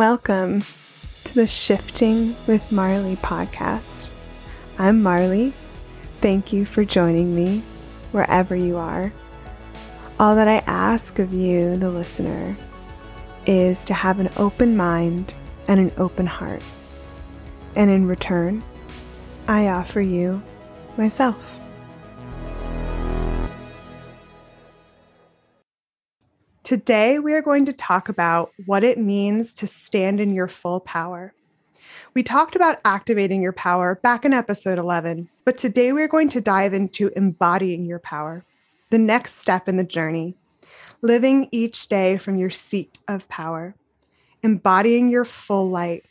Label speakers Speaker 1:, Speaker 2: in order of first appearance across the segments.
Speaker 1: Welcome to the Shifting with Marley podcast. I'm Marley. Thank you for joining me wherever you are. All that I ask of you, the listener, is to have an open mind and an open heart. And in return, I offer you myself. Today, we are going to talk about what it means to stand in your full power. We talked about activating your power back in episode 11, but today we're going to dive into embodying your power, the next step in the journey, living each day from your seat of power, embodying your full light,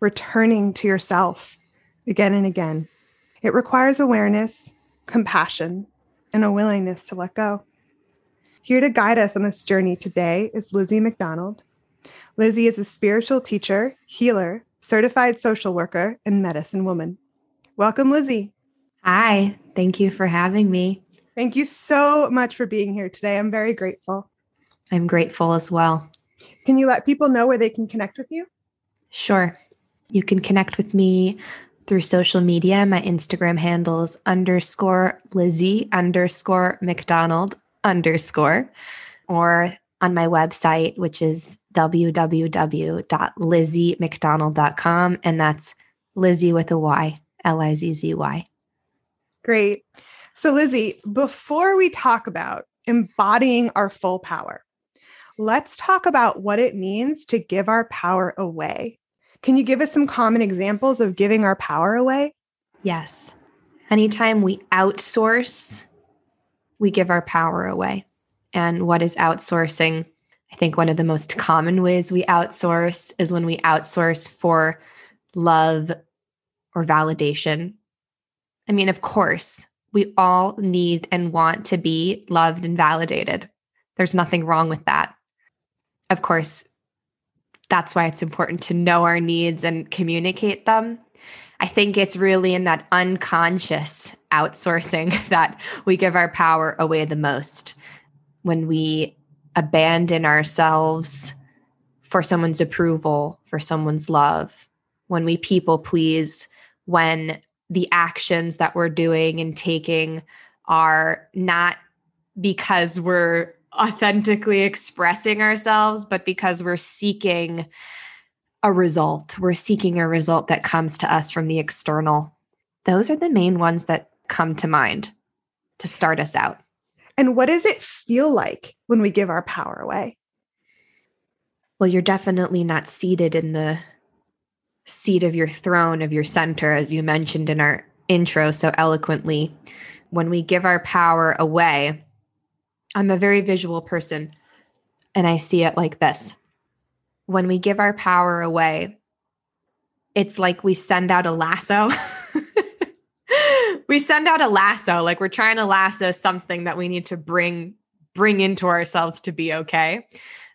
Speaker 1: returning to yourself again and again. It requires awareness, compassion, and a willingness to let go. Here to guide us on this journey today is Lizzy McDonald. Lizzy is a spiritual teacher, healer, certified social worker, and medicine woman. Welcome, Lizzy.
Speaker 2: Hi, thank you for having me.
Speaker 1: Thank you so much for being here today. I'm very grateful.
Speaker 2: I'm grateful as well.
Speaker 1: Can you let people know where they can connect with you?
Speaker 2: Sure. You can connect with me through social media. My Instagram handle is underscore Lizzy underscore McDonald underscore, or on my website, which is www.lizzymcdonald.com. And that's Lizzy with a Y, L I Z Z Y.
Speaker 1: Great. So, Lizzy, before we talk about embodying our full power, let's talk about what it means to give our power away. Can you give us some common examples of giving our power away?
Speaker 2: Yes. Anytime we outsource we give our power away. And what is outsourcing? I think one of the most common ways we outsource is when we outsource for love or validation. I mean, of course, we all need and want to be loved and validated. There's nothing wrong with that. Of course, that's why it's important to know our needs and communicate them I think it's really in that unconscious outsourcing that we give our power away the most. When we abandon ourselves for someone's approval, for someone's love, when we people please, when the actions that we're doing and taking are not because we're authentically expressing ourselves, but because we're seeking a result. We're seeking a result that comes to us from the external. Those are the main ones that come to mind to start us out.
Speaker 1: And what does it feel like when we give our power away?
Speaker 2: Well, you're definitely not seated in the seat of your throne, of your center, as you mentioned in our intro so eloquently. When we give our power away, I'm a very visual person, and I see it like this when we give our power away, it's like we send out a lasso. we send out a lasso, like we're trying to lasso something that we need to bring bring into ourselves to be okay.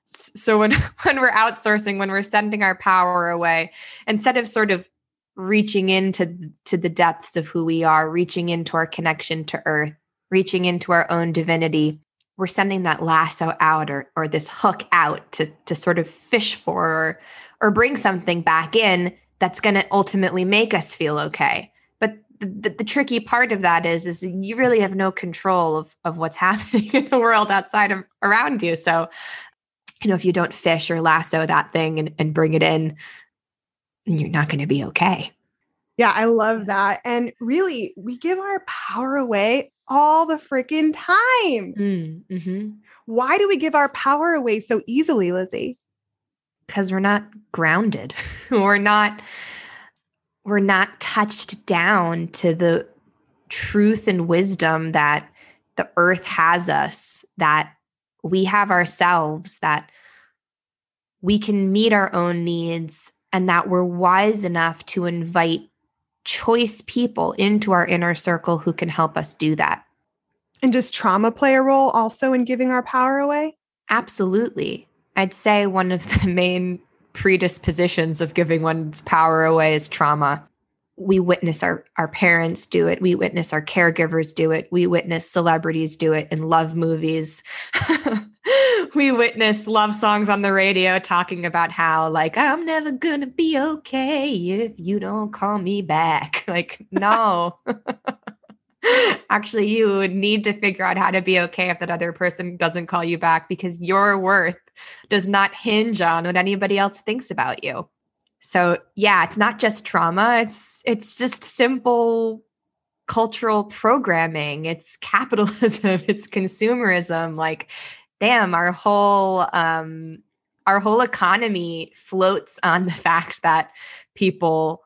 Speaker 2: So when when we're outsourcing, when we're sending our power away, instead of sort of reaching into to the depths of who we are, reaching into our connection to earth, reaching into our own divinity, we're sending that lasso out or, or this hook out to, to sort of fish for or, or bring something back in that's going to ultimately make us feel okay. But the, the, the, tricky part of that is is you really have no control of, of what's happening in the world outside of around you. So you know if you don't fish or lasso that thing and, and bring it in you're not going to be okay.
Speaker 1: Yeah i love that. And really we give our power away all the freaking time. Mm, mm-hmm. Why do we give our power away so easily, Lizzy?
Speaker 2: Because we're not grounded. we're not we're not touched down to the truth and wisdom that the earth has us, that we have ourselves, that we can meet our own needs, and that we're wise enough to invite choice people into our inner circle who can help us do that.
Speaker 1: And does trauma play a role also in giving our power away?
Speaker 2: Absolutely. I'd say one of the main predispositions of giving one's power away is trauma. We witness our, our parents do it. We witness our caregivers do it. We witness celebrities do it in love movies. we witness love songs on the radio talking about how like I'm never gonna be okay if you don't call me back. Like, no. Actually, you would need to figure out how to be okay if that other person doesn't call you back because your worth does not hinge on what anybody else thinks about you. So, yeah, it's not just trauma, it's it's just simple cultural programming, it's capitalism, it's consumerism. Like, damn, our whole um our whole economy floats on the fact that people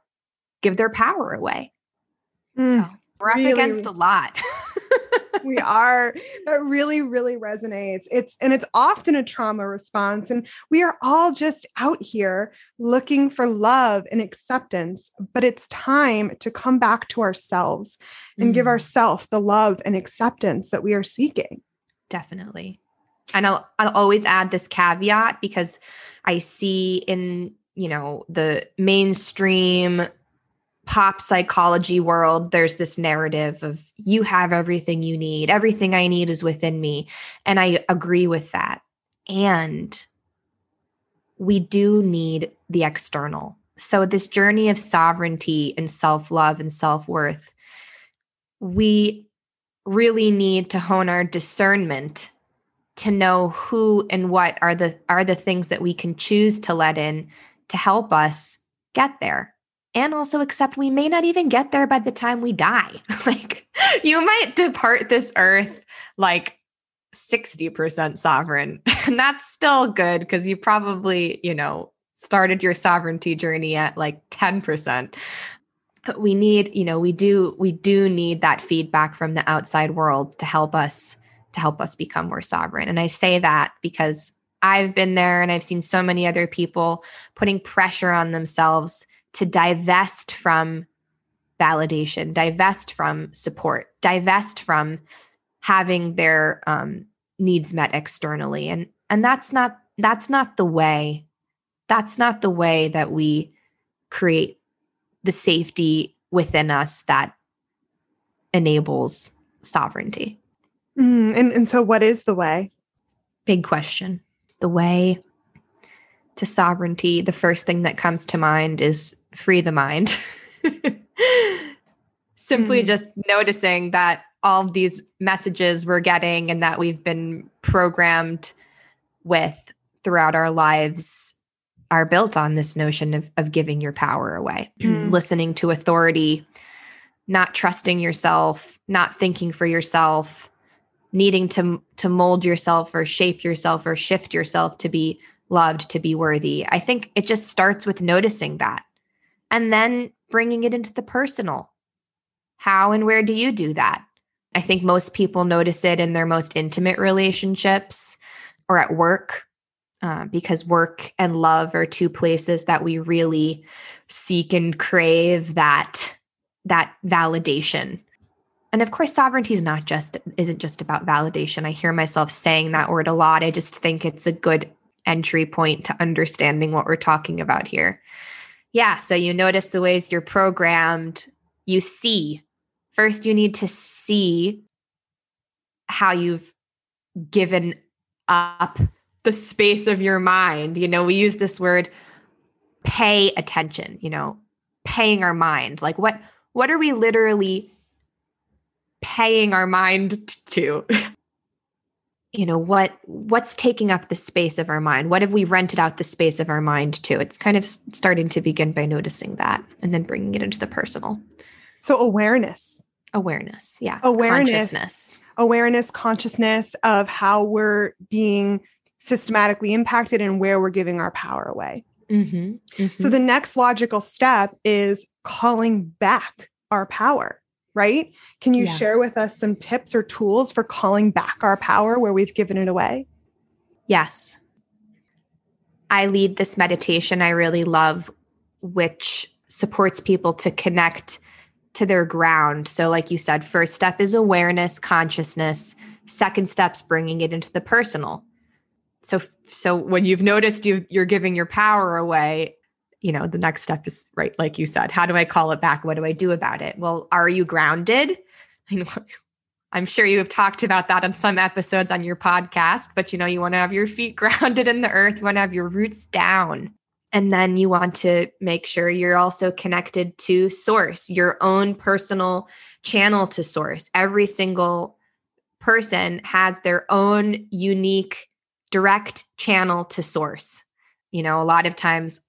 Speaker 2: give their power away. Mm, so we're really, up against a lot.
Speaker 1: we are that really really resonates it's and it's often a trauma response and we are all just out here looking for love and acceptance but it's time to come back to ourselves and mm. give ourselves the love and acceptance that we are seeking
Speaker 2: definitely and I'll, I'll always add this caveat because i see in you know the mainstream pop psychology world, there's this narrative of you have everything you need, everything I need is within me. And I agree with that. And we do need the external. So, this journey of sovereignty and self love and self worth, we really need to hone our discernment to know who and what are the are the things that we can choose to let in to help us get there and also accept we may not even get there by the time we die. like you might depart this earth like 60% sovereign. And that's still good because you probably, you know, started your sovereignty journey at like 10%. But we need, you know, we do we do need that feedback from the outside world to help us to help us become more sovereign. And I say that because I've been there and I've seen so many other people putting pressure on themselves to divest from validation, divest from support, divest from having their um, needs met externally, and and that's not that's not the way. That's not the way that we create the safety within us that enables sovereignty.
Speaker 1: Mm, and and so, what is the way?
Speaker 2: Big question. The way to sovereignty, the first thing that comes to mind is free the mind. Simply mm. just noticing that all these messages we're getting and that we've been programmed with throughout our lives are built on this notion of, of giving your power away, mm. listening to authority, not trusting yourself, not thinking for yourself, needing to to mold yourself or shape yourself or shift yourself to be loved, to be worthy. I think it just starts with noticing that and then bringing it into the personal. How and where do you do that? I think most people notice it in their most intimate relationships or at work, uh, because work and love are two places that we really seek and crave that that validation. And of course, sovereignty is not just isn't just about validation. I hear myself saying that word a lot. I just think it's a good entry point to understanding what we're talking about here. Yeah. So you notice the ways you're programmed, you see. First, you need to see how you've given up the space of your mind. You know, we use this word pay attention, you know, paying our mind. Like what what are we literally paying our mind to? you know what what's taking up the space of our mind? What have we rented out the space of our mind to? It's kind of starting to begin by noticing that and then bringing it into the personal.
Speaker 1: So awareness.
Speaker 2: Awareness yeah.
Speaker 1: Awareness. Consciousness. Awareness consciousness of how we're being systematically impacted and where we're giving our power away. Mm-hmm, mm-hmm. so the next logical step is calling back our power right? Can you yeah. share with us some tips or tools for calling back our power where we've given it away?
Speaker 2: Yes. I lead this meditation I really love, which supports people to connect to their ground. So, like you said, first step is awareness, consciousness. Second step's bringing it into the personal. So, so when you've noticed you you're giving your power away, you know, the next step is right, like you said, how do I call it back? What do I do about it? Well, are you grounded? I'm sure you have talked about that on some episodes on your podcast, but you know, you want to have your feet grounded in the earth, you want to have your roots down. And then you want to make sure you're also connected to source, your own personal channel to source. Every single person has their own unique direct channel to source. You know, a lot of times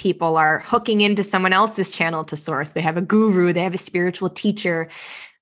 Speaker 2: people are hooking into someone else's channel to source. They have a guru, they have a spiritual teacher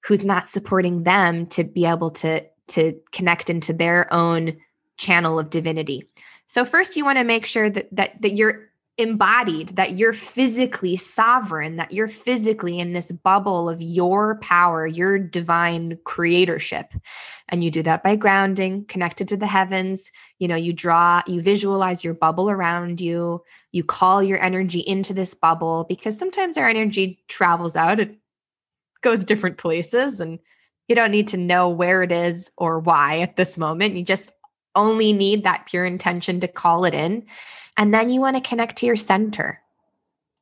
Speaker 2: who's not supporting them to be able to to connect into their own channel of divinity. So first you want to make sure that that that you're embodied, that you're physically sovereign, that you're physically in this bubble of your power, your divine creatorship. And you do that by grounding, connected to the heavens. You know, you draw, you visualize your bubble around you, you call your energy into this bubble because sometimes our energy travels out, it goes different places, and you don't need to know where it is or why at this moment. You just only need that pure intention to call it in and then you want to connect to your center.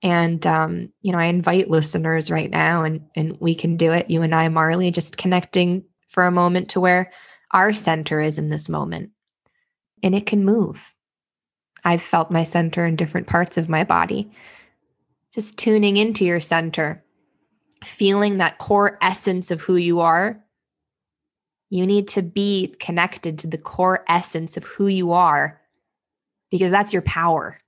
Speaker 2: And um, you know, I invite listeners right now, and and we can do it. You and I, Marley, just connecting for a moment to where our center is in this moment, and it can move. I've felt my center in different parts of my body. Just tuning into your center, feeling that core essence of who you are. You need to be connected to the core essence of who you are because that's your power.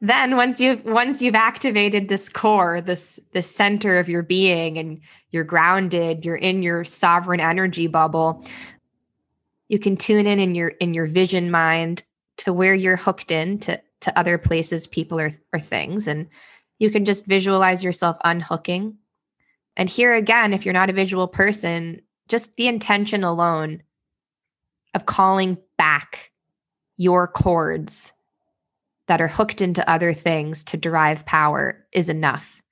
Speaker 2: Then once you've once you've activated this core this this center of your being and you're grounded you're in your sovereign energy bubble you can tune in in your in your vision mind to where you're hooked in to to other places people or, or things. And you can just visualize yourself unhooking. And here again if you're not a visual person just the intention alone of calling back your cords that are hooked into other things to derive power is enough.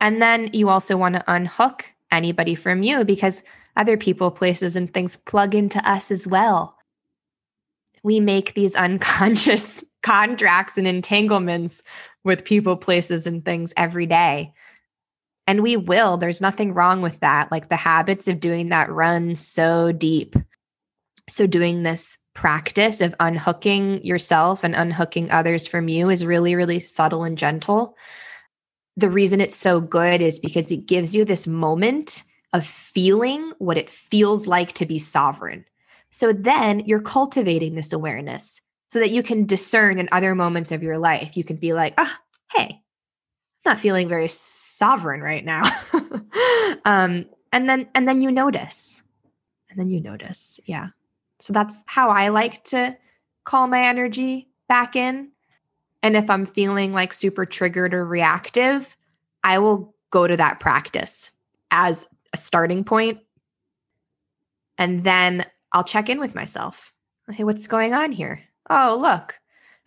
Speaker 2: And then you also want to unhook anybody from you because other people, places, and things plug into us as well. We make these unconscious contracts and entanglements with people, places, and things every day. And we will. There's nothing wrong with that. Like the habits of doing that run so deep. So, doing this practice of unhooking yourself and unhooking others from you is really, really subtle and gentle. The reason it's so good is because it gives you this moment of feeling what it feels like to be sovereign. So then you're cultivating this awareness so that you can discern in other moments of your life. You can be like, ah, oh, hey, I'm not feeling very sovereign right now. um, and then and then you notice. And then you notice. Yeah. So that's how I like to call my energy back in. And if I'm feeling like super triggered or reactive, I will go to that practice as a starting point. And then I'll check in with myself. I'll say, what's going on here? Oh, look,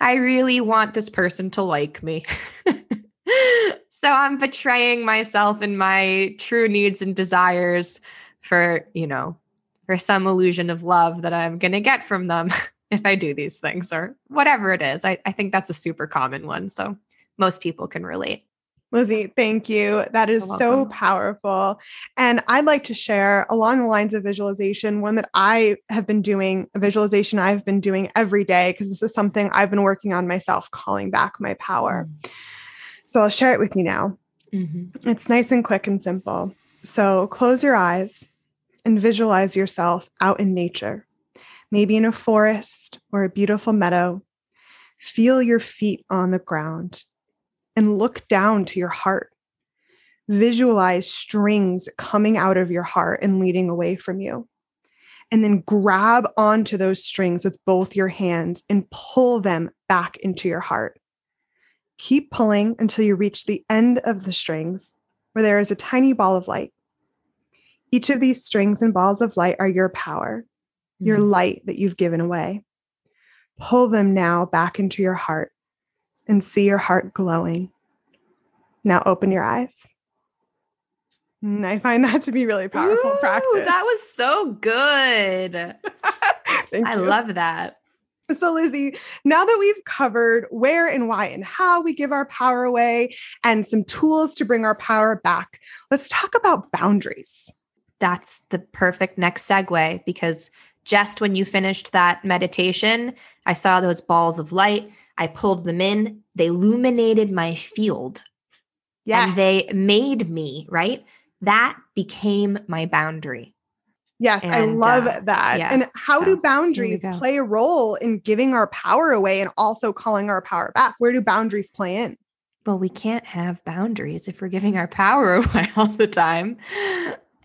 Speaker 2: I really want this person to like me. so I'm betraying myself and my true needs and desires for, you know, for some illusion of love that I'm going to get from them if I do these things or whatever it is. I, I think that's a super common one. So most people can relate.
Speaker 1: Lizzy, thank you. That is so powerful. And I'd like to share along the lines of visualization, one that I have been doing, a visualization I've been doing every day, because this is something I've been working on myself, calling back my power. Mm-hmm. So I'll share it with you now. Mm-hmm. It's nice and quick and simple. So close your eyes and visualize yourself out in nature, maybe in a forest or a beautiful meadow. Feel your feet on the ground and look down to your heart. Visualize strings coming out of your heart and leading away from you. And then grab onto those strings with both your hands and pull them back into your heart. Keep pulling until you reach the end of the strings where there is a tiny ball of light. Each of these strings and balls of light are your power, mm-hmm. your light that you've given away. Pull them now back into your heart and see your heart glowing. Now open your eyes. And mm, I find that to be really powerful Ooh, practice.
Speaker 2: That was so good. I love that.
Speaker 1: So, Lizzy, now that we've covered where and why and how we give our power away and some tools to bring our power back, let's talk about boundaries.
Speaker 2: That's the perfect next segue because just when you finished that meditation, I saw those balls of light. I pulled them in. They illuminated my field.
Speaker 1: Yes.
Speaker 2: And they made me, right? That became my boundary.
Speaker 1: Yes, I love
Speaker 2: uh,
Speaker 1: that.
Speaker 2: yeah,
Speaker 1: and how
Speaker 2: so,
Speaker 1: do boundaries play a role in giving our power away and also calling our power back? Where do boundaries play in?
Speaker 2: Well, we can't have boundaries if we're giving our power away all the time.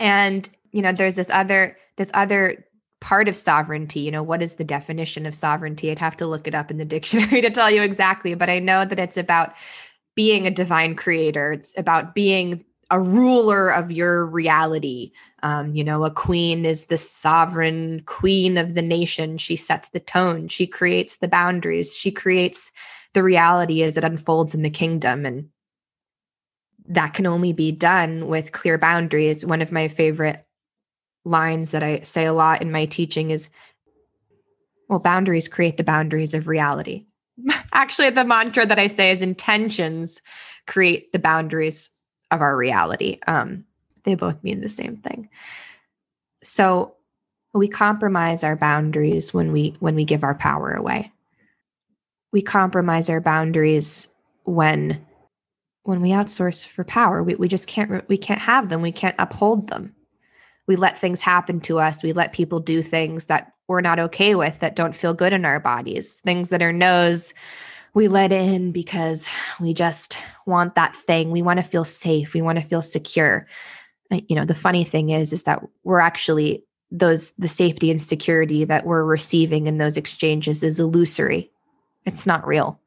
Speaker 2: And, you know, there's this other this other part of sovereignty, you know, what is the definition of sovereignty? I'd have to look it up in the dictionary to tell you exactly, but I know that it's about being a divine creator. It's about being a ruler of your reality. Um, you know, a queen is the sovereign queen of the nation. She sets the tone, she creates the boundaries, she creates the reality as it unfolds in the kingdom. And that can only be done with clear boundaries. One of my favorite lines that I say a lot in my teaching is well, boundaries create the boundaries of reality. Actually, the mantra that I say is intentions create the boundaries of our reality. Um, they both mean the same thing. So we compromise our boundaries when we when we give our power away. We compromise our boundaries when when we outsource for power. We we just can't we can't have them. We can't uphold them. We let things happen to us. We let people do things that we're not okay with that don't feel good in our bodies. Things that are no's we let in because we just want that thing. We want to feel safe. We want to feel secure. You know, the funny thing is, is that we're actually those the safety and security that we're receiving in those exchanges is illusory. It's not real.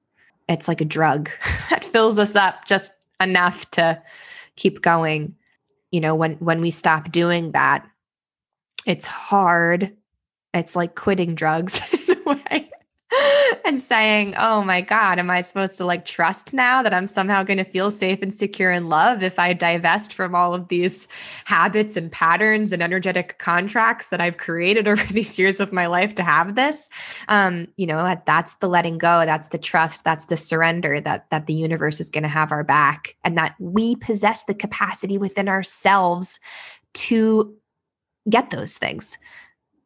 Speaker 2: It's like a drug fills us up just enough to keep going. You know, when when we stop doing that, it's hard. It's like quitting drugs in a way. and saying, "Oh my god, am I supposed to like trust now that I'm somehow going to feel safe and secure in love if I divest from all of these habits and patterns and energetic contracts that I've created over these years of my life to have this?" Um, you know, that's the letting go, that's the trust, that's the surrender that that the universe is going to have our back and that we possess the capacity within ourselves to get those things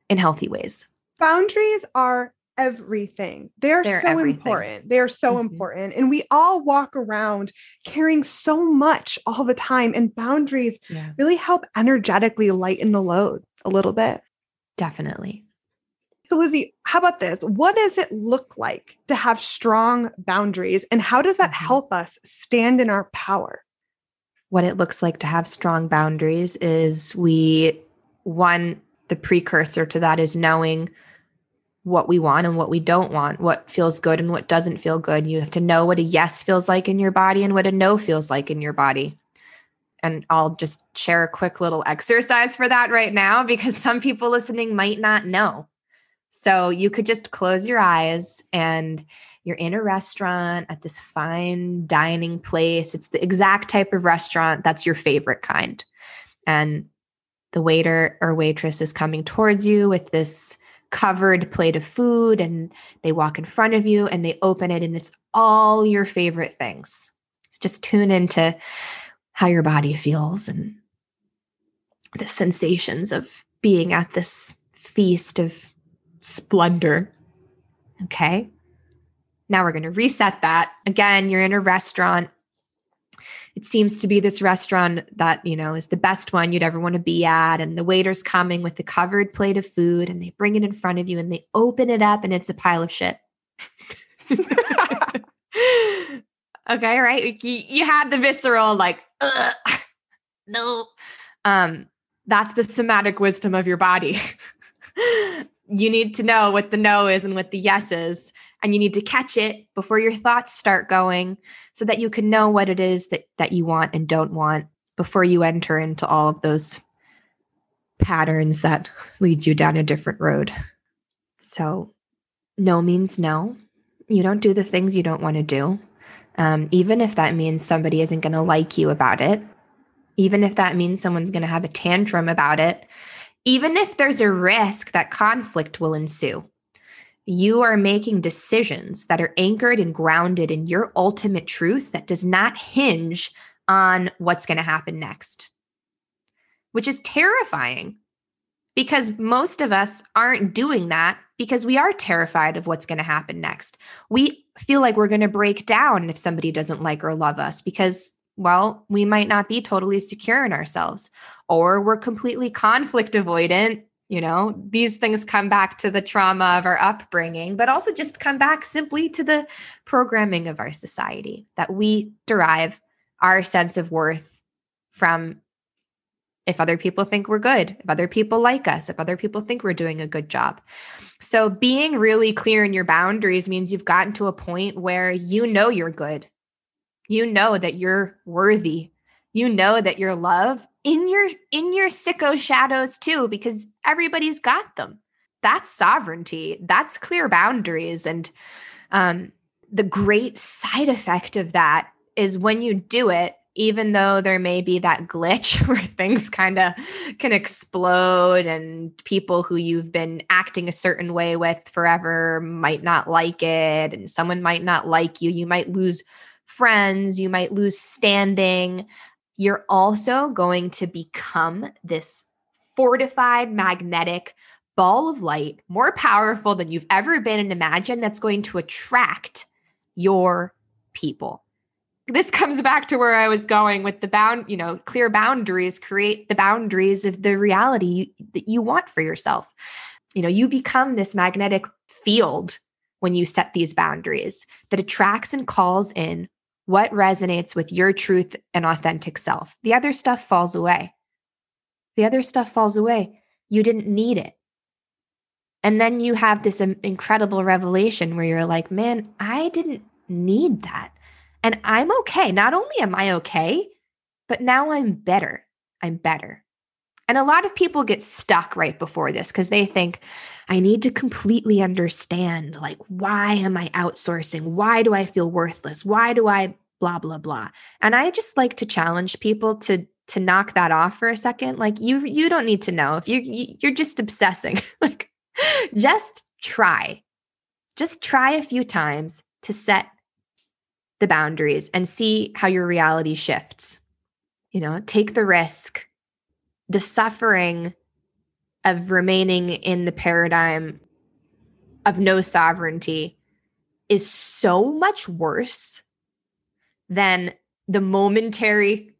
Speaker 2: in healthy ways.
Speaker 1: Boundaries are everything. They're,
Speaker 2: They're
Speaker 1: so
Speaker 2: everything.
Speaker 1: important. They're so
Speaker 2: Mhm.
Speaker 1: important. And we all walk around carrying so much all the time. And boundaries
Speaker 2: Yeah.
Speaker 1: really help energetically lighten the load a little bit.
Speaker 2: Definitely.
Speaker 1: So, Lizzy, how about this? What does it look like to have strong boundaries? And how does that
Speaker 2: Mhm.
Speaker 1: help us stand in our power?
Speaker 2: What it looks like to have strong boundaries is we, one, the precursor to that is knowing what we want and what we don't want, what feels good and what doesn't feel good. You have to know what a yes feels like in your body and what a no feels like in your body. And I'll just share a quick little exercise for that right now because some people listening might not know. So you could just close your eyes and you're in a restaurant at this fine dining place. It's the exact type of restaurant that's your favorite kind. And the waiter or waitress is coming towards you with this covered plate of food and they walk in front of you and they open it and it's all your favorite things. It's just tune into how your body feels and the sensations of being at this feast of splendor. Okay. Now we're going to reset that. Again, you're in a restaurant. It seems to be this restaurant that, you know, is the best one you'd ever want to be at. And the waiter's coming with the covered plate of food and they bring it in front of you and they open it up and it's a pile of shit. okay, right? Like, You, you had the visceral, like, no. Um, that's the somatic wisdom of your body. you need to know what the no is and what the yes is and you need to catch it before your thoughts start going so that you can know what it is that that you want and don't want before you enter into all of those patterns that lead you down a different road. So no means no. You don't do the things you don't want to do. Um, even if that means somebody isn't going to like you about it even if that means someone's going to have a tantrum about it even if there's a risk that conflict will ensue, you are making decisions that are anchored and grounded in your ultimate truth that does not hinge on what's going to happen next. which is terrifying because most of us aren't doing that because we are terrified of what's going to happen next. We feel like we're going to break down if somebody doesn't like or love us because, well, we might not be totally secure in ourselves or we're completely conflict avoidant. You know, these things come back to the trauma of our upbringing, but also just come back simply to the programming of our society that we derive our sense of worth from if other people think we're good, if other people like us, if other people think we're doing a good job. So, being really clear in your boundaries means you've gotten to a point where you know you're good. You know that you're worthy. You know that you're love in your in your sicko shadows too because everybody's got them. That's sovereignty. That's clear boundaries and um the great side effect of that is when you do it even though there may be that glitch where things kind of can explode and people who you've been acting a certain way with forever might not like it and someone might not like you, you might lose friends, you might lose standing. You're also going to become this fortified magnetic ball of light, more powerful than you've ever been and imagined, that's going to attract your people this comes back to where I was going with the bound, you know, clear boundaries, create the boundaries of the reality that you want for yourself. You know, you become this magnetic field when you set these boundaries that attracts and calls in what resonates with your truth and authentic self. The other stuff falls away. The other stuff falls away. You didn't need it. And then you have this incredible revelation where you're like, man, I didn't need that. And I'm okay. Not only am I okay, but now I'm better. I'm better. And a lot of people get stuck right before this because they think, I need to completely understand like, why am I outsourcing? Why do I feel worthless? Why do I blah, blah, blah? And I just like to challenge people to to knock that off for a second like you you don't need to know if you you're just obsessing like just try just try a few times to set the boundaries and see how your reality shifts. You know, take the risk. The suffering of remaining in the paradigm of no sovereignty is so much worse than the momentary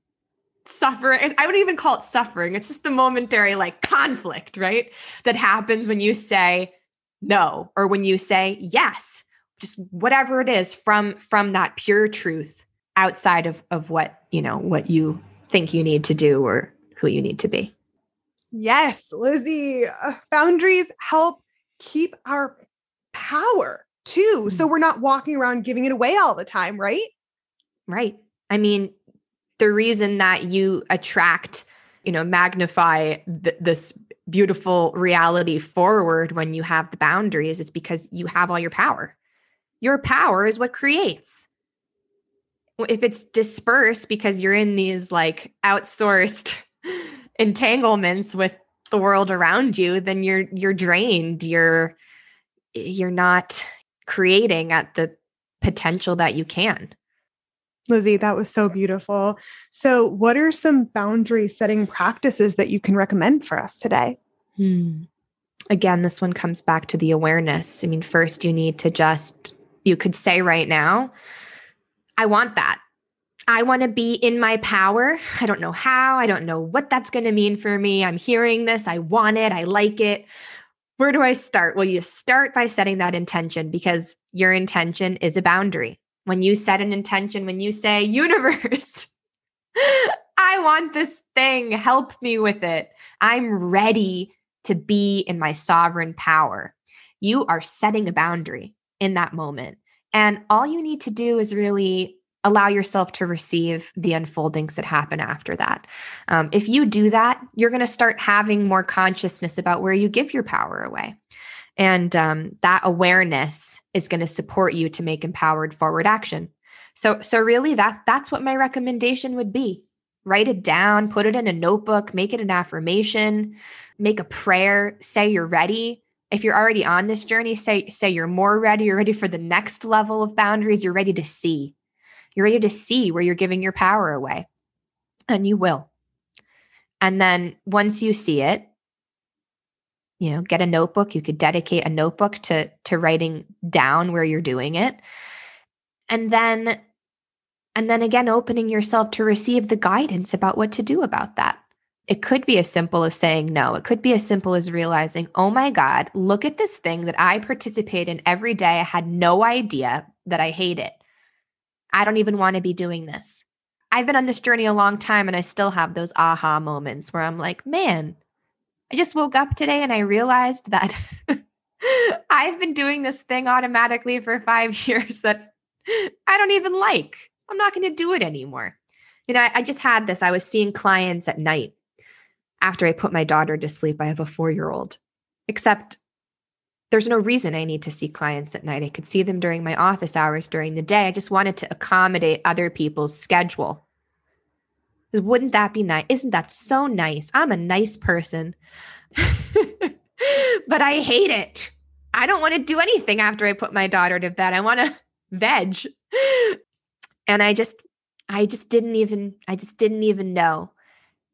Speaker 2: suffering. I wouldn't even call it suffering. It's just the momentary like conflict, right? That happens when you say no or when you say yes just whatever it is from from that pure truth outside of of what you know what you think you need to do or who you need to be.
Speaker 1: Yes lizzy uh, boundaries help keep our power too. Mm-hmm. so we're not walking around giving it away all the time right?
Speaker 2: Right. I mean the reason that you attract you know magnify th- this beautiful reality forward when you have the boundaries is because you have all your power. Your power is what creates. If it's dispersed because you're in these like outsourced entanglements with the world around you, then you're you're drained. You're you're not creating at the potential that you can.
Speaker 1: Lizzy, that was so beautiful. So, what are some boundary setting practices that you can recommend for us today?
Speaker 2: Hmm. Again, this one comes back to the awareness. I mean, first, you need to just you could say right now, I want that. I want to be in my power. I don't know how. I don't know what that's going to mean for me. I'm hearing this. I want it. I like it. Where do I start? Well, you start by setting that intention because your intention is a boundary. When you set an intention, when you say, universe, I want this thing, help me with it. I'm ready to be in my sovereign power. You are setting a boundary in that moment. And all you need to do is really allow yourself to receive the unfoldings that happen after that. Um, if you do that, you're going to start having more consciousness about where you give your power away. And um, that awareness is going to support you to make empowered forward action. So, so really, that that's what my recommendation would be. Write it down, put it in a notebook, make it an affirmation, make a prayer, say you're ready, if you're already on this journey say say you're more ready you're ready for the next level of boundaries you're ready to see you're ready to see where you're giving your power away and you will And then once you see it, you know, get a notebook. You could dedicate a notebook to to writing down where you're doing it. And then and then again opening yourself to receive the guidance about what to do about that. It could be as simple as saying no. It could be as simple as realizing, oh my God, look at this thing that I participate in every day. I had no idea that I hate it. I don't even want to be doing this. I've been on this journey a long time and I still have those aha moments where I'm like, man, I just woke up today and I realized that I've been doing this thing automatically for five years that I don't even like. I'm not going to do it anymore. You know, I, I, just had this. I was seeing clients at night after I put my daughter to sleep. I have a four year old, except there's no reason I need to see clients at night. I could see them during my office hours during the day. I just wanted to accommodate other people's schedule. Wouldn't that be nice? Isn't that so nice? I'm a nice person, but I hate it. I don't want to do anything after I put my daughter to bed. I want to veg. And I just, I just didn't even, I just didn't even know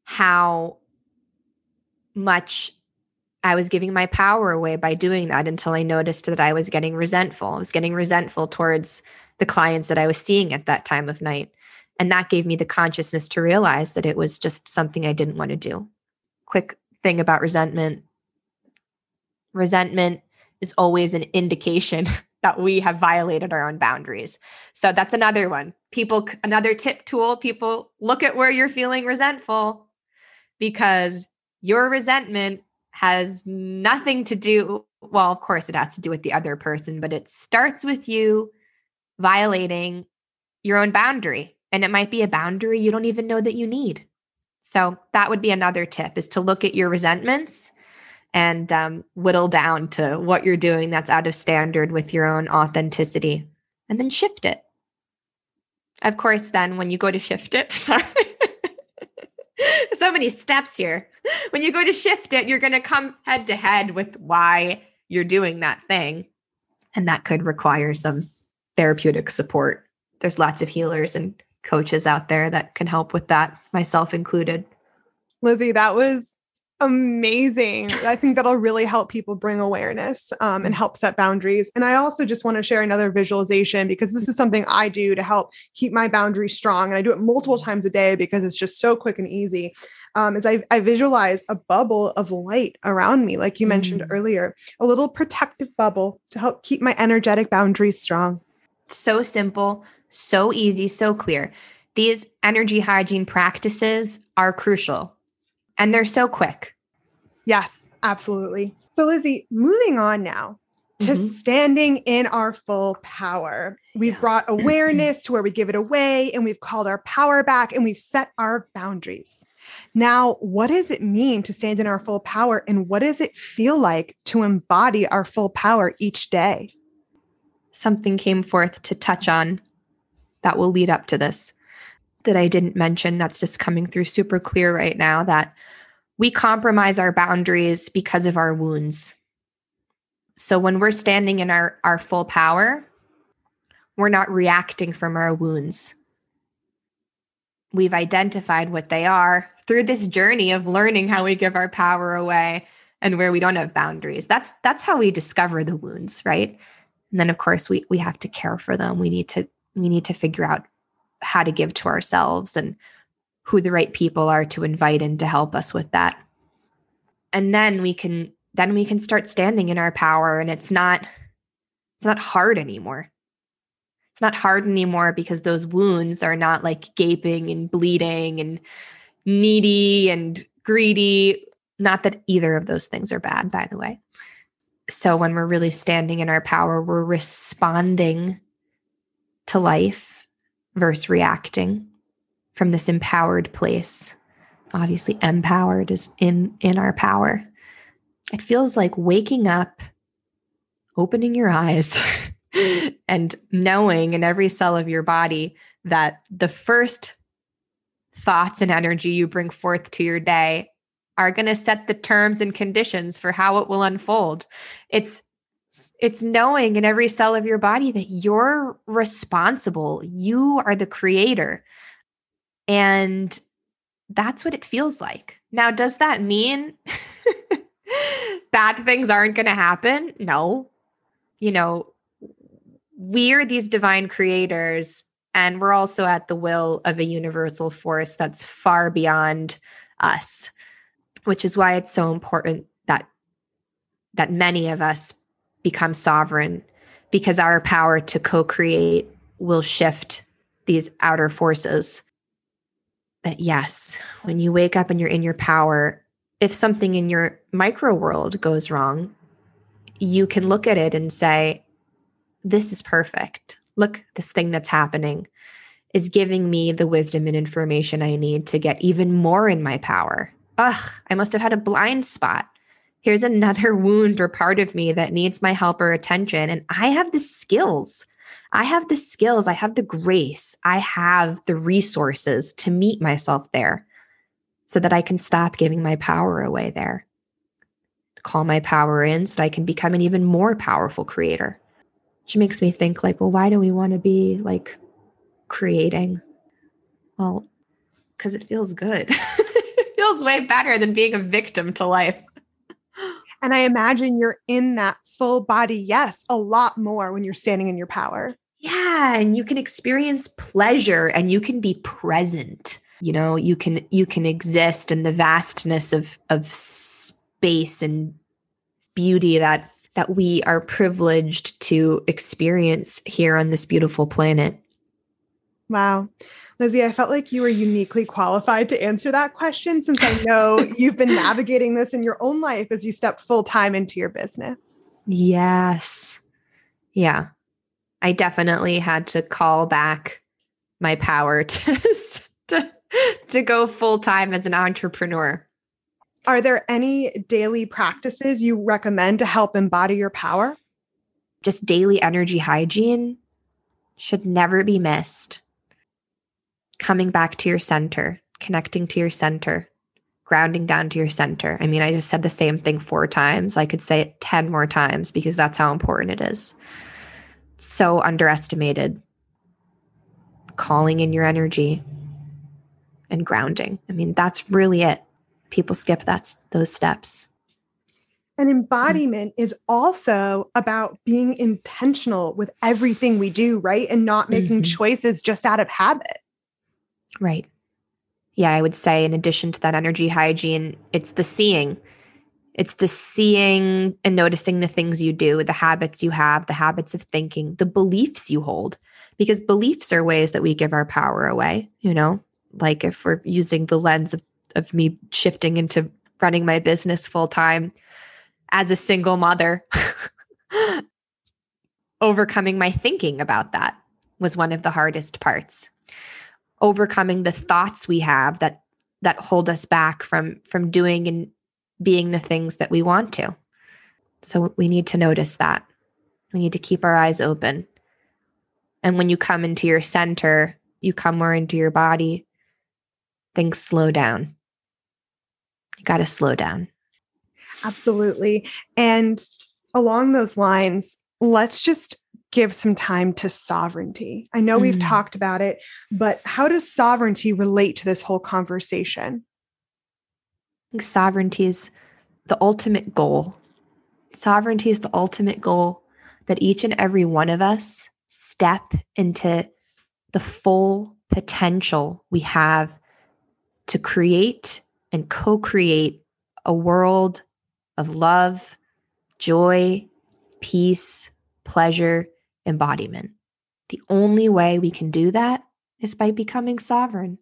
Speaker 2: how much I was giving my power away by doing that until I noticed that I was getting resentful. I was getting resentful towards the clients that I was seeing at that time of night. And that gave me the consciousness to realize that it was just something I didn't want to do. Quick thing about resentment resentment is always an indication that we have violated our own boundaries. So that's another one. People, another tip tool, people look at where you're feeling resentful because your resentment has nothing to do well of course it has to do with the other person but it starts with you violating your own boundary and it might be a boundary you don't even know that you need. So that would be another tip is to look at your resentments and um, whittle down to what you're doing that's out of standard with your own authenticity and then shift it. Of course then when you go to shift it sorry so many steps here. When you go to shift it, you're going to come head to head with why you're doing that thing. And that could require some therapeutic support. There's lots of healers and coaches out there that can help with that, myself included.
Speaker 1: Lizzy, that was amazing. I think that'll really help people bring awareness um, and help set boundaries. And I also just want to share another visualization because this is something I do to help keep my boundaries strong. And I do it multiple times a day because it's just so quick and easy. Um, is I, I visualize a bubble of light around me, like you mentioned mm. earlier, a little protective bubble to help keep my energetic boundaries strong.
Speaker 2: So simple, so easy, so clear. These energy hygiene practices are crucial and they're so quick.
Speaker 1: Yes, absolutely. So, Lizzy, moving on now to mm-hmm. standing in our full power. We've yeah. brought awareness to where we give it away and we've called our power back and we've set our boundaries. Now, what does it mean to stand in our full power and what does it feel like to embody our full power each day?
Speaker 2: Something came forth to touch on that will lead up to this that I didn't mention that's just coming through super clear right now that we compromise our boundaries because of our wounds. So when we're standing in our, our full power, we're not reacting from our wounds. We've identified what they are through this journey of learning how we give our power away and where we don't have boundaries. That's that's how we discover the wounds, right? And then of course we we have to care for them. We need to we need to figure out how to give to ourselves and who the right people are to invite in to help us with that. And then we can then we can start standing in our power and it's not it's not hard anymore. It's not hard anymore because those wounds are not like gaping and bleeding and needy and greedy. Not that either of those things are bad by the way. So when we're really standing in our power we're responding to life versus reacting from this empowered place. Obviously, empowered is in in our power. It feels like waking up, opening your eyes, and knowing in every cell of your body that the first thoughts and energy you bring forth to your day are going to set the terms and conditions for how it will unfold. It's it's knowing in every cell of your body that you're responsible. You are the creator. And that's what it feels like. Now, does that mean bad things aren't going to happen? No. You know, we're these divine creators, and we're also at the will of a universal force that's far beyond us, which is why it's so important that that many of us become sovereign because our power to co-create will shift these outer forces. But yes, when you wake up and you're in your power, if something in your micro world goes wrong, you can look at it and say, This is perfect. Look, this thing that's happening is giving me the wisdom and information I need to get even more in my power. Ugh, I must have had a blind spot. Here's another wound or part of me that needs my help or attention. And I have the skills I have the skills, I have the grace, I have the resources to meet myself there so that I can stop giving my power away there. Call my power in so that I can become an even more powerful creator. Which makes me think like, well, why do we want to be like creating? Well, because it feels good. it feels way better than being a victim to life.
Speaker 1: And I imagine you're in that full body yes a lot more when you're standing in your power.
Speaker 2: Yeah, and you can experience pleasure and you can be present. You know, you can you can exist in the vastness of of space and beauty that that we are privileged to experience here on this beautiful planet.
Speaker 1: Wow. Lizzy, I felt like you were uniquely qualified to answer that question since I know you've been navigating this in your own life as you step full time into your business.
Speaker 2: Yes. Yeah. I definitely had to call back my power to to, to go full time as an entrepreneur.
Speaker 1: Are there any daily practices you recommend to help embody your power?
Speaker 2: Just daily energy hygiene should never be missed. Coming back to your center, connecting to your center, grounding down to your center. I mean, I just said the same thing four times. I could say it 10 more times because that's how important it is so underestimated. Calling in your energy and grounding. I mean, that's really it. People skip that's those steps.
Speaker 1: And embodiment is also about being intentional with everything we do, right? And not making mm-hmm. choices just out of habit.
Speaker 2: Right. Yeah, I would say, in addition to that energy hygiene, it's the seeing. It's the seeing and noticing the things you do, the habits you have, the habits of thinking, the beliefs you hold, because beliefs are ways that we give our power away, you know? Like if we're using the lens of, of me shifting into running my business full time as a single mother, overcoming my thinking about that was one of the hardest parts. Overcoming the thoughts we have that that hold us back from from doing and being the things that we want to. So we need to notice that. We need to keep our eyes open. And when you come into your center, you come more into your body, things slow down. You got to slow down.
Speaker 1: Absolutely. And along those lines, let's just give some time to sovereignty. I know mm. we've talked about it, but how does sovereignty relate to this whole conversation?
Speaker 2: sovereignty is the ultimate goal. Sovereignty is the ultimate goal that each and every one of us step into the full potential we have to create and co create a world of love, joy, peace, pleasure, embodiment. The only way we can do that is by becoming sovereign,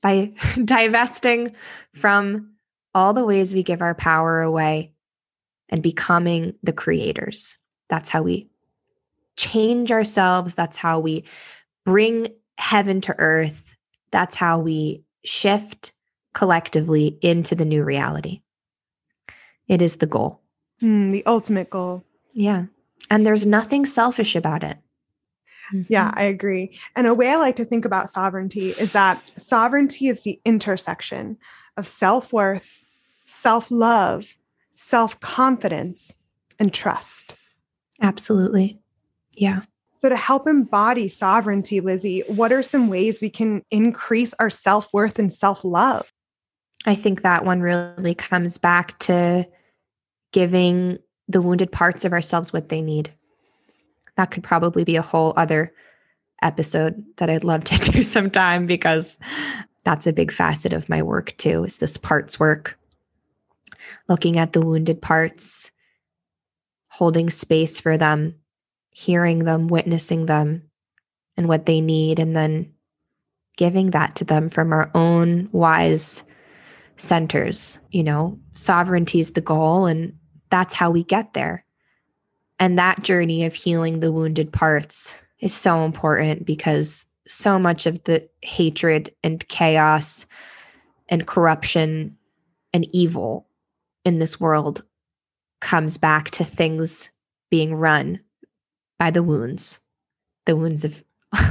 Speaker 2: by divesting from all the ways we give our power away and becoming the creators. That's how we change ourselves. That's how we bring heaven to earth. That's how we shift collectively into the new reality. It is the goal.
Speaker 1: Mm, the ultimate goal.
Speaker 2: Yeah. And there's nothing selfish about it.
Speaker 1: Yeah, mm-hmm. I agree. And a way I like to think about sovereignty is that sovereignty is the intersection of self worth, self love, self confidence, and trust.
Speaker 2: Absolutely. Yeah.
Speaker 1: So, to help embody sovereignty, Lizzy, what are some ways we can increase our self worth and self love?
Speaker 2: I think that one really comes back to giving the wounded parts of ourselves what they need. That could probably be a whole other episode that I'd love to do sometime because that's a big facet of my work too, is this parts work. Looking at the wounded parts, holding space for them, hearing them, witnessing them and what they need, and then giving that to them from our own wise centers. You know, sovereignty is the goal, and that's how we get there. And that journey of healing the wounded parts is so important because so much of the hatred and chaos and corruption and evil in this world comes back to things being run by the wounds, the wounds of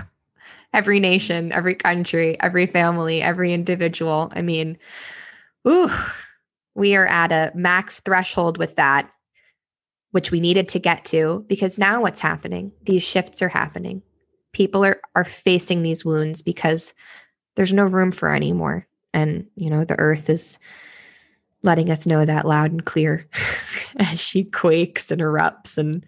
Speaker 2: every nation, every country, every family, every individual. I mean, ooh, we are at a max threshold with that, which we needed to get to because now what's happening? These shifts are happening. People are are facing these wounds because there's no room for anymore. And, you know, the earth is letting us know that loud and clear as she quakes and erupts and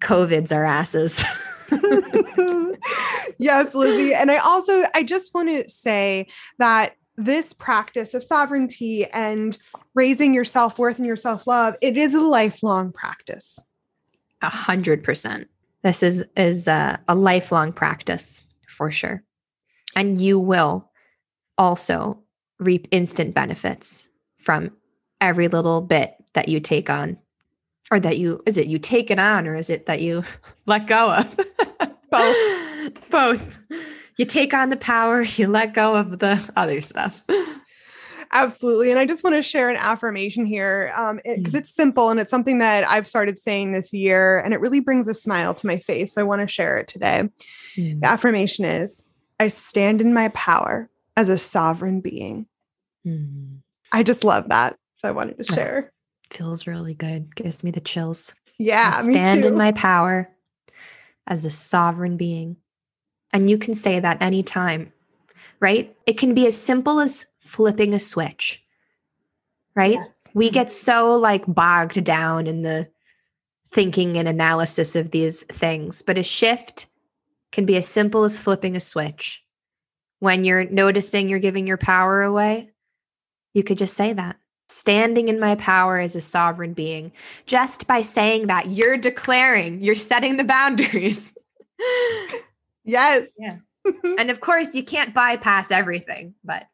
Speaker 2: COVID's our asses.
Speaker 1: yes, Lizzy. And I also, I just want to say that this practice of sovereignty and raising your self worth and your self love, it is a lifelong practice.
Speaker 2: A hundred percent. This is is a, a lifelong practice for sure, and you will also reap instant benefits from every little bit that you take on or that you is it you take it on or is it that you let go of both both you take on the power you let go of the other stuff
Speaker 1: absolutely and i just want to share an affirmation here because um, it, mm. it's simple and it's something that i've started saying this year and it really brings a smile to my face so i want to share it today mm. the affirmation is i stand in my power as a sovereign being mm. i just love that so i wanted to share
Speaker 2: feels really good. Gives me the chills.
Speaker 1: Yeah.
Speaker 2: I stand in my power as a sovereign being. And you can say that anytime, right? It can be as simple as flipping a switch, right? Yes. We mm-hmm. get so like bogged down in the thinking and analysis of these things, but a shift can be as simple as flipping a switch. When you're noticing you're giving your power away, you could just say that standing in my power as a sovereign being. Just by saying that, you're declaring, you're setting the boundaries.
Speaker 1: yes.
Speaker 2: Yeah. and of course, you can't bypass everything, but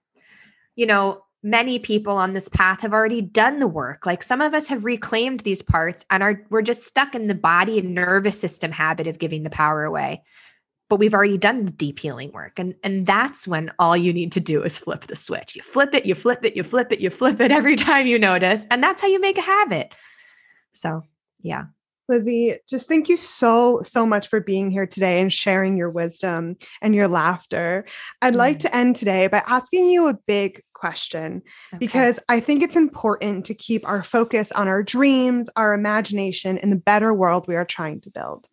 Speaker 2: you know, many people on this path have already done the work. Like some of us have reclaimed these parts and are we're just stuck in the body and nervous system habit of giving the power away but we've already done the deep healing work and and that's when all you need to do is flip the switch you flip it you flip it you flip it you flip it every time you notice and that's how you make a habit so yeah
Speaker 1: Lizzy, just thank you so, so much for being here today and sharing your wisdom and your laughter. I'd mm-hmm. like to end today by asking you a big question okay. because I think it's important to keep our focus on our dreams, our imagination, and the better world we are trying to build.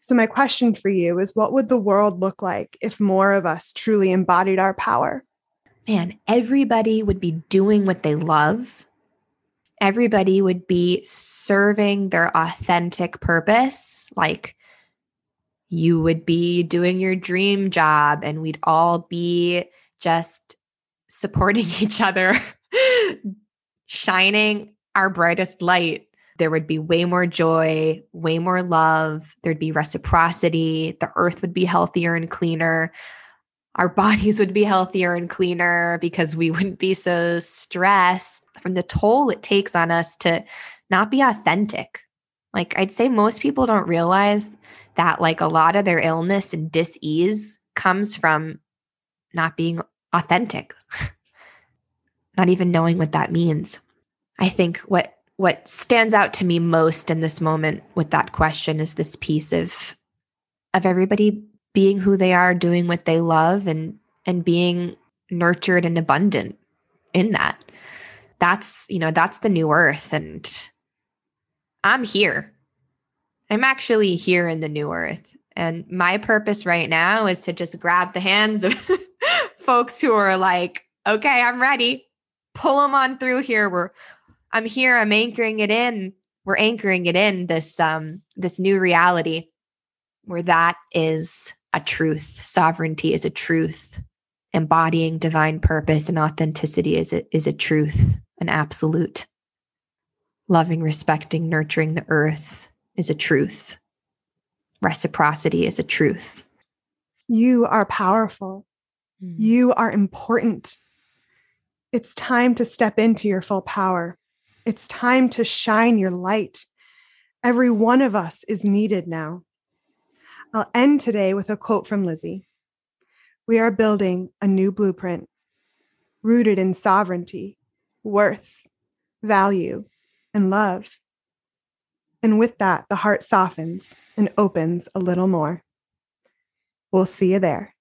Speaker 1: So, my question for you is what would the world look like if more of us truly embodied our power?
Speaker 2: Man, everybody would be doing what they love. Everybody would be serving their authentic purpose. Like you would be doing your dream job, and we'd all be just supporting each other, shining our brightest light there would be way more joy, way more love. There'd be reciprocity. The earth would be healthier and cleaner. Our bodies would be healthier and cleaner because we wouldn't be so stressed from the toll it takes on us to not be authentic. Like, I'd say most people don't realize that, like, a lot of their illness and dis ease comes from not being authentic, not even knowing what that means. I think what what stands out to me most in this moment with that question is this piece of of everybody being who they are doing what they love and and being nurtured and abundant in that that's you know that's the new earth and i'm here i'm actually here in the new earth and my purpose right now is to just grab the hands of folks who are like okay, I'm ready. Pull them on through here. We're I'm here. I'm anchoring it in. We're anchoring it in this um this new reality where that is a truth. Sovereignty is a truth. Embodying divine purpose and authenticity is a, is a truth, an absolute. Loving, respecting, nurturing the earth is a truth. Reciprocity is a truth.
Speaker 1: You are powerful. Mm-hmm. You are important. It's time to step into your full power. It's time to shine your light. Every one of us is needed now. I'll end today with a quote from Lizzy We are building a new blueprint rooted in sovereignty, worth, value, and love. And with that, the heart softens and opens a little more. We'll see you there.